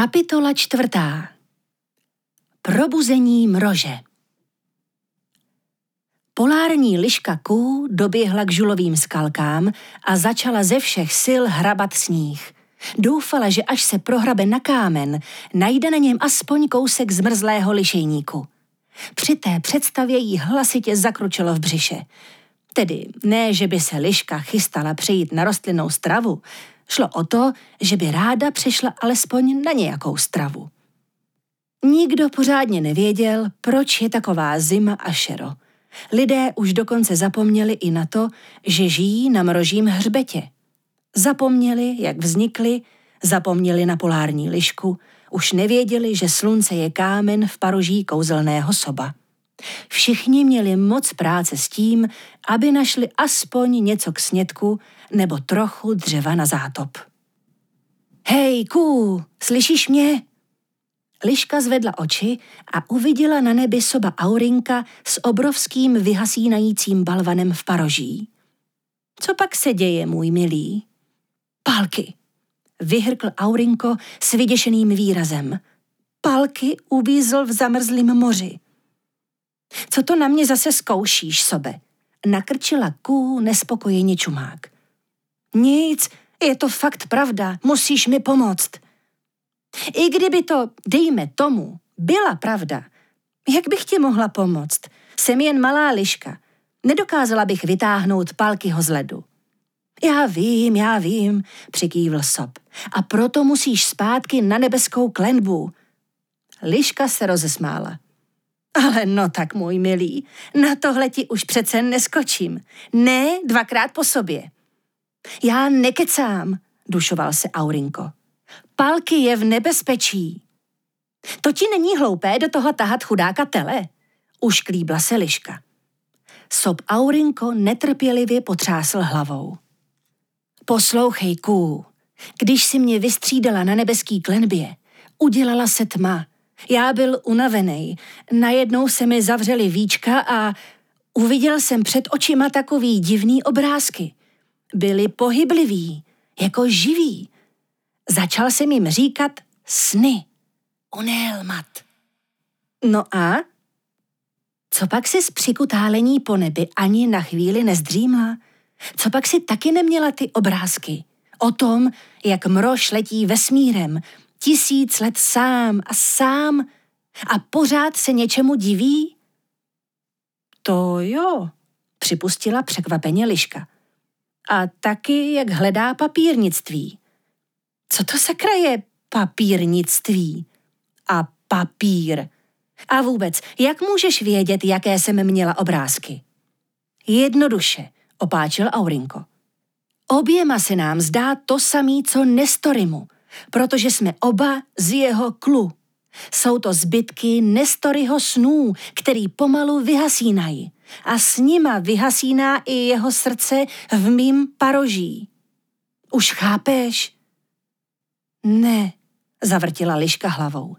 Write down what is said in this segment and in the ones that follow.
Kapitola čtvrtá. Probuzení mrože. Polární liška Ků doběhla k žulovým skalkám a začala ze všech sil hrabat sníh. Doufala, že až se prohrabe na kámen, najde na něm aspoň kousek zmrzlého lišejníku. Při té představě jí hlasitě zakručilo v břiše. Tedy ne, že by se liška chystala přejít na rostlinnou stravu, Šlo o to, že by ráda přišla alespoň na nějakou stravu. Nikdo pořádně nevěděl, proč je taková zima a šero. Lidé už dokonce zapomněli i na to, že žijí na mrožím hřbetě. Zapomněli, jak vznikli, zapomněli na polární lišku, už nevěděli, že slunce je kámen v paroží kouzelného soba. Všichni měli moc práce s tím, aby našli aspoň něco k snědku nebo trochu dřeva na zátop. Hej, ků, slyšíš mě? Liška zvedla oči a uviděla na nebi soba Aurinka s obrovským vyhasínajícím balvanem v paroží. Co pak se děje, můj milý? Palky, vyhrkl Aurinko s vyděšeným výrazem. Palky uvízl v zamrzlém moři. Co to na mě zase zkoušíš, sobe? Nakrčila ků nespokojeně čumák. Nic, je to fakt pravda, musíš mi pomoct. I kdyby to, dejme tomu, byla pravda, jak bych ti mohla pomoct? Jsem jen malá liška. Nedokázala bych vytáhnout palkyho z ledu. Já vím, já vím, přikývl Sob. A proto musíš zpátky na nebeskou klenbu. Liška se rozesmála. Ale no tak, můj milý, na tohle ti už přece neskočím. Ne dvakrát po sobě. Já nekecám, dušoval se Aurinko. Palky je v nebezpečí. To ti není hloupé do toho tahat chudáka tele? Už klíbla se liška. Sob Aurinko netrpělivě potřásl hlavou. Poslouchej, ků, když si mě vystřídala na nebeský klenbě, udělala se tma. Já byl unavený. Najednou se mi zavřely víčka a uviděl jsem před očima takový divný obrázky byli pohybliví, jako živí. Začal jsem jim říkat sny. Unelmat. No a? Co pak si z přikutálení po nebi ani na chvíli nezdřímla? Co pak si taky neměla ty obrázky? O tom, jak mrož letí vesmírem, tisíc let sám a sám a pořád se něčemu diví? To jo, připustila překvapeně Liška a taky, jak hledá papírnictví. Co to sakra je papírnictví? A papír. A vůbec, jak můžeš vědět, jaké jsem měla obrázky? Jednoduše, opáčil Aurinko. Oběma se nám zdá to samý, co Nestorimu, protože jsme oba z jeho klu. Jsou to zbytky Nestoryho snů, který pomalu vyhasínají a s nima vyhasíná i jeho srdce v mým paroží. Už chápeš? Ne, zavrtila Liška hlavou.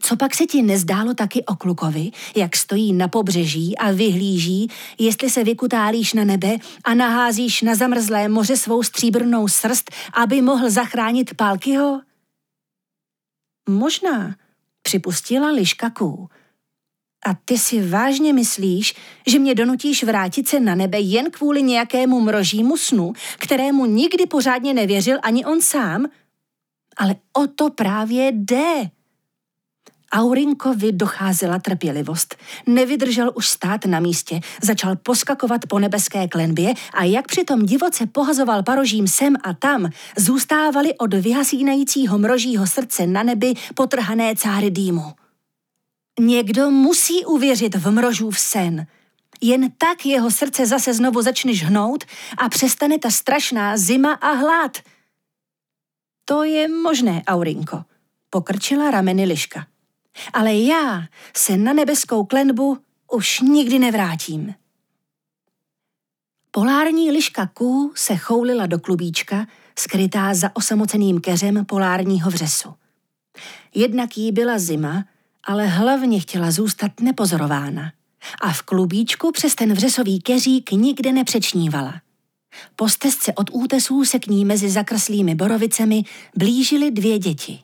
Co pak se ti nezdálo taky o klukovi, jak stojí na pobřeží a vyhlíží, jestli se vykutálíš na nebe a naházíš na zamrzlé moře svou stříbrnou srst, aby mohl zachránit Pálkyho? Možná, připustila Liška Ků. A ty si vážně myslíš, že mě donutíš vrátit se na nebe jen kvůli nějakému mrožímu snu, kterému nikdy pořádně nevěřil ani on sám? Ale o to právě jde. Aurinkovi docházela trpělivost. Nevydržel už stát na místě, začal poskakovat po nebeské klenbě a jak přitom divoce pohazoval parožím sem a tam, zůstávali od vyhasínajícího mrožího srdce na nebi potrhané cáry dýmu. Někdo musí uvěřit v mrožův sen. Jen tak jeho srdce zase znovu začne žhnout a přestane ta strašná zima a hlad. To je možné, Aurinko, pokrčila rameny liška. Ale já se na nebeskou klenbu už nikdy nevrátím. Polární liška Ků se choulila do klubíčka, skrytá za osamoceným keřem polárního vřesu. Jednak jí byla zima, ale hlavně chtěla zůstat nepozorována. A v klubíčku přes ten vřesový keřík nikde nepřečnívala. Po stezce od útesů se k ní mezi zakrslými borovicemi blížily dvě děti.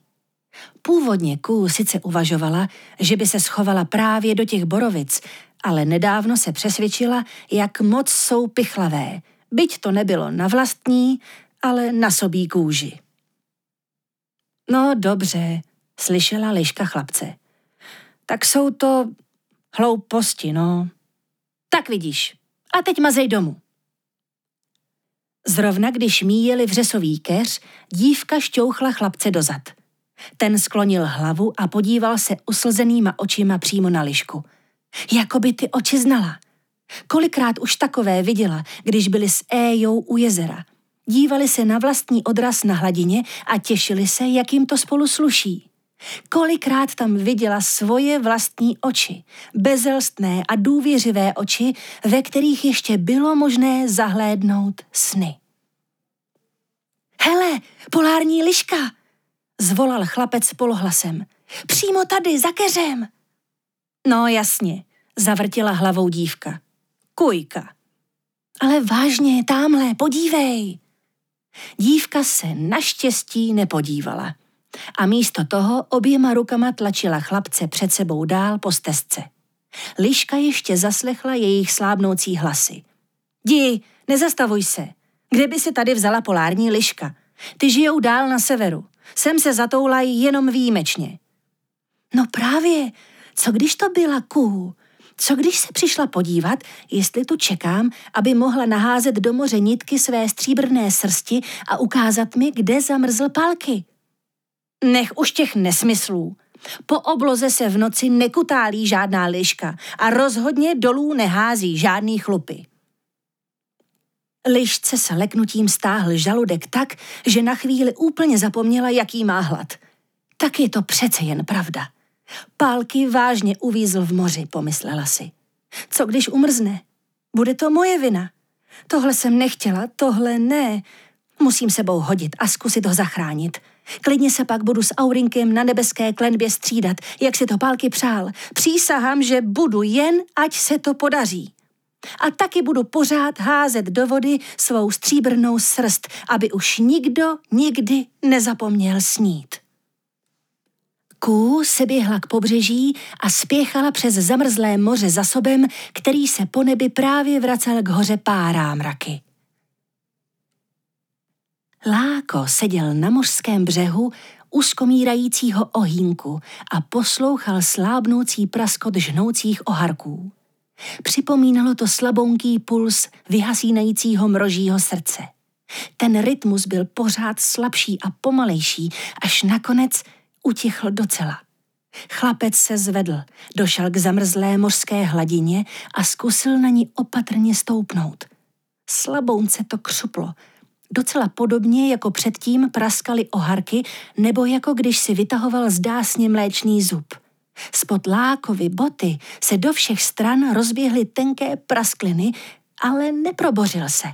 Původně ků sice uvažovala, že by se schovala právě do těch borovic, ale nedávno se přesvědčila, jak moc jsou pichlavé, byť to nebylo na vlastní, ale na sobí kůži. No dobře, slyšela liška chlapce. Tak jsou to hlouposti, no. Tak vidíš. A teď mazej domů. Zrovna když míjeli vřesový keř, dívka šťouchla chlapce dozad. Ten sklonil hlavu a podíval se uslzenýma očima přímo na lišku. Jako by ty oči znala. Kolikrát už takové viděla, když byli s Éjou u jezera. Dívali se na vlastní odraz na hladině a těšili se, jak jim to spolu sluší. Kolikrát tam viděla svoje vlastní oči, bezelstné a důvěřivé oči, ve kterých ještě bylo možné zahlédnout sny. Hele, polární liška! Zvolal chlapec polohlasem. Přímo tady, za keřem! No jasně, zavrtila hlavou dívka. Kujka. Ale vážně, tamhle, podívej. Dívka se naštěstí nepodívala a místo toho oběma rukama tlačila chlapce před sebou dál po stezce. Liška ještě zaslechla jejich slábnoucí hlasy. Di, nezastavuj se. Kde by si tady vzala polární liška? Ty žijou dál na severu. Sem se zatoulají jenom výjimečně. No právě, co když to byla ků? Co když se přišla podívat, jestli tu čekám, aby mohla naházet do moře nitky své stříbrné srsti a ukázat mi, kde zamrzl palky? Nech už těch nesmyslů. Po obloze se v noci nekutálí žádná liška a rozhodně dolů nehází žádný chlupy. Lišce se leknutím stáhl žaludek tak, že na chvíli úplně zapomněla, jaký má hlad. Tak je to přece jen pravda. Pálky vážně uvízl v moři, pomyslela si. Co když umrzne? Bude to moje vina. Tohle jsem nechtěla, tohle ne. Musím sebou hodit a zkusit ho zachránit. Klidně se pak budu s Aurinkem na nebeské klenbě střídat, jak si to pálky přál. Přísahám, že budu jen, ať se to podaří. A taky budu pořád házet do vody svou stříbrnou srst, aby už nikdo nikdy nezapomněl snít. Ků se běhla k pobřeží a spěchala přes zamrzlé moře za sobem, který se po nebi právě vracel k hoře párá mraky. Láko seděl na mořském břehu u skomírajícího ohínku a poslouchal slábnoucí praskot žnoucích oharků. Připomínalo to slabounký puls vyhasínajícího mrožího srdce. Ten rytmus byl pořád slabší a pomalejší, až nakonec utichl docela. Chlapec se zvedl, došel k zamrzlé mořské hladině a zkusil na ní opatrně stoupnout. Slabounce to křuplo, docela podobně jako předtím praskaly oharky nebo jako když si vytahoval zdásně mléčný zub. Spod lákovy boty se do všech stran rozběhly tenké praskliny, ale neprobořil se.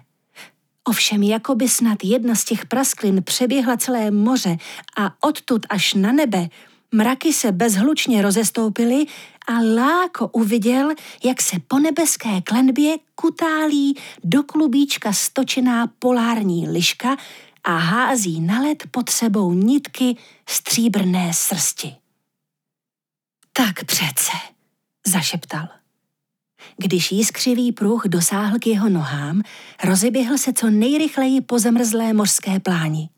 Ovšem, jako by snad jedna z těch prasklin přeběhla celé moře a odtud až na nebe, mraky se bezhlučně rozestoupily a Láko uviděl, jak se po nebeské klenbě kutálí do klubíčka stočená polární liška a hází na led pod sebou nitky stříbrné srsti. Tak přece, zašeptal. Když jiskřivý pruh dosáhl k jeho nohám, rozeběhl se co nejrychleji po zamrzlé mořské pláni.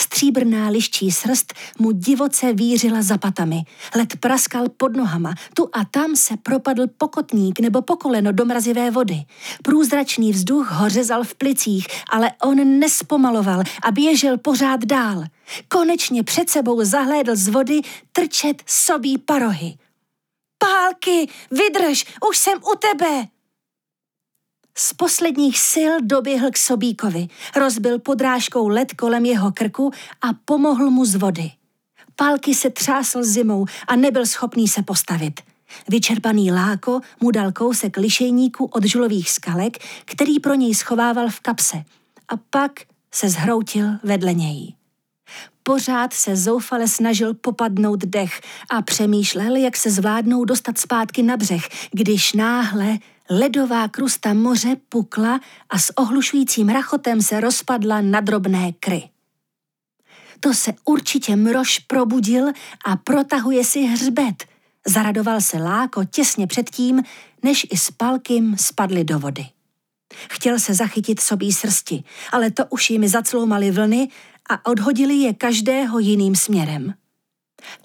Stříbrná liščí srst mu divoce vířila za patami. Led praskal pod nohama, tu a tam se propadl pokotník nebo pokoleno do mrazivé vody. Průzračný vzduch ho řezal v plicích, ale on nespomaloval a běžel pořád dál. Konečně před sebou zahlédl z vody trčet sobí parohy. Pálky, vydrž, už jsem u tebe! Z posledních sil doběhl k Sobíkovi, rozbil podrážkou led kolem jeho krku a pomohl mu z vody. Pálky se třásl zimou a nebyl schopný se postavit. Vyčerpaný láko mu dal kousek lišejníku od žulových skalek, který pro něj schovával v kapse a pak se zhroutil vedle něj. Pořád se zoufale snažil popadnout dech a přemýšlel, jak se zvládnou dostat zpátky na břeh, když náhle ledová krusta moře pukla a s ohlušujícím rachotem se rozpadla na drobné kry. To se určitě mrož probudil a protahuje si hřbet. Zaradoval se Láko těsně předtím, než i s Palkym spadli do vody. Chtěl se zachytit sobí srsti, ale to už jimi zacloumaly vlny a odhodili je každého jiným směrem.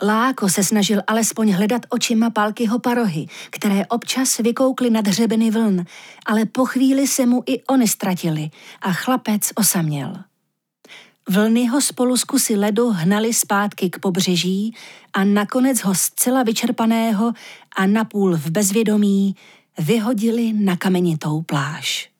Láko se snažil alespoň hledat očima Palkyho parohy, které občas vykoukly nad hřebeny vln, ale po chvíli se mu i oni ztratili a chlapec osaměl. Vlny ho spolu z kusy ledu hnali zpátky k pobřeží a nakonec ho zcela vyčerpaného a napůl v bezvědomí vyhodili na kamenitou pláž.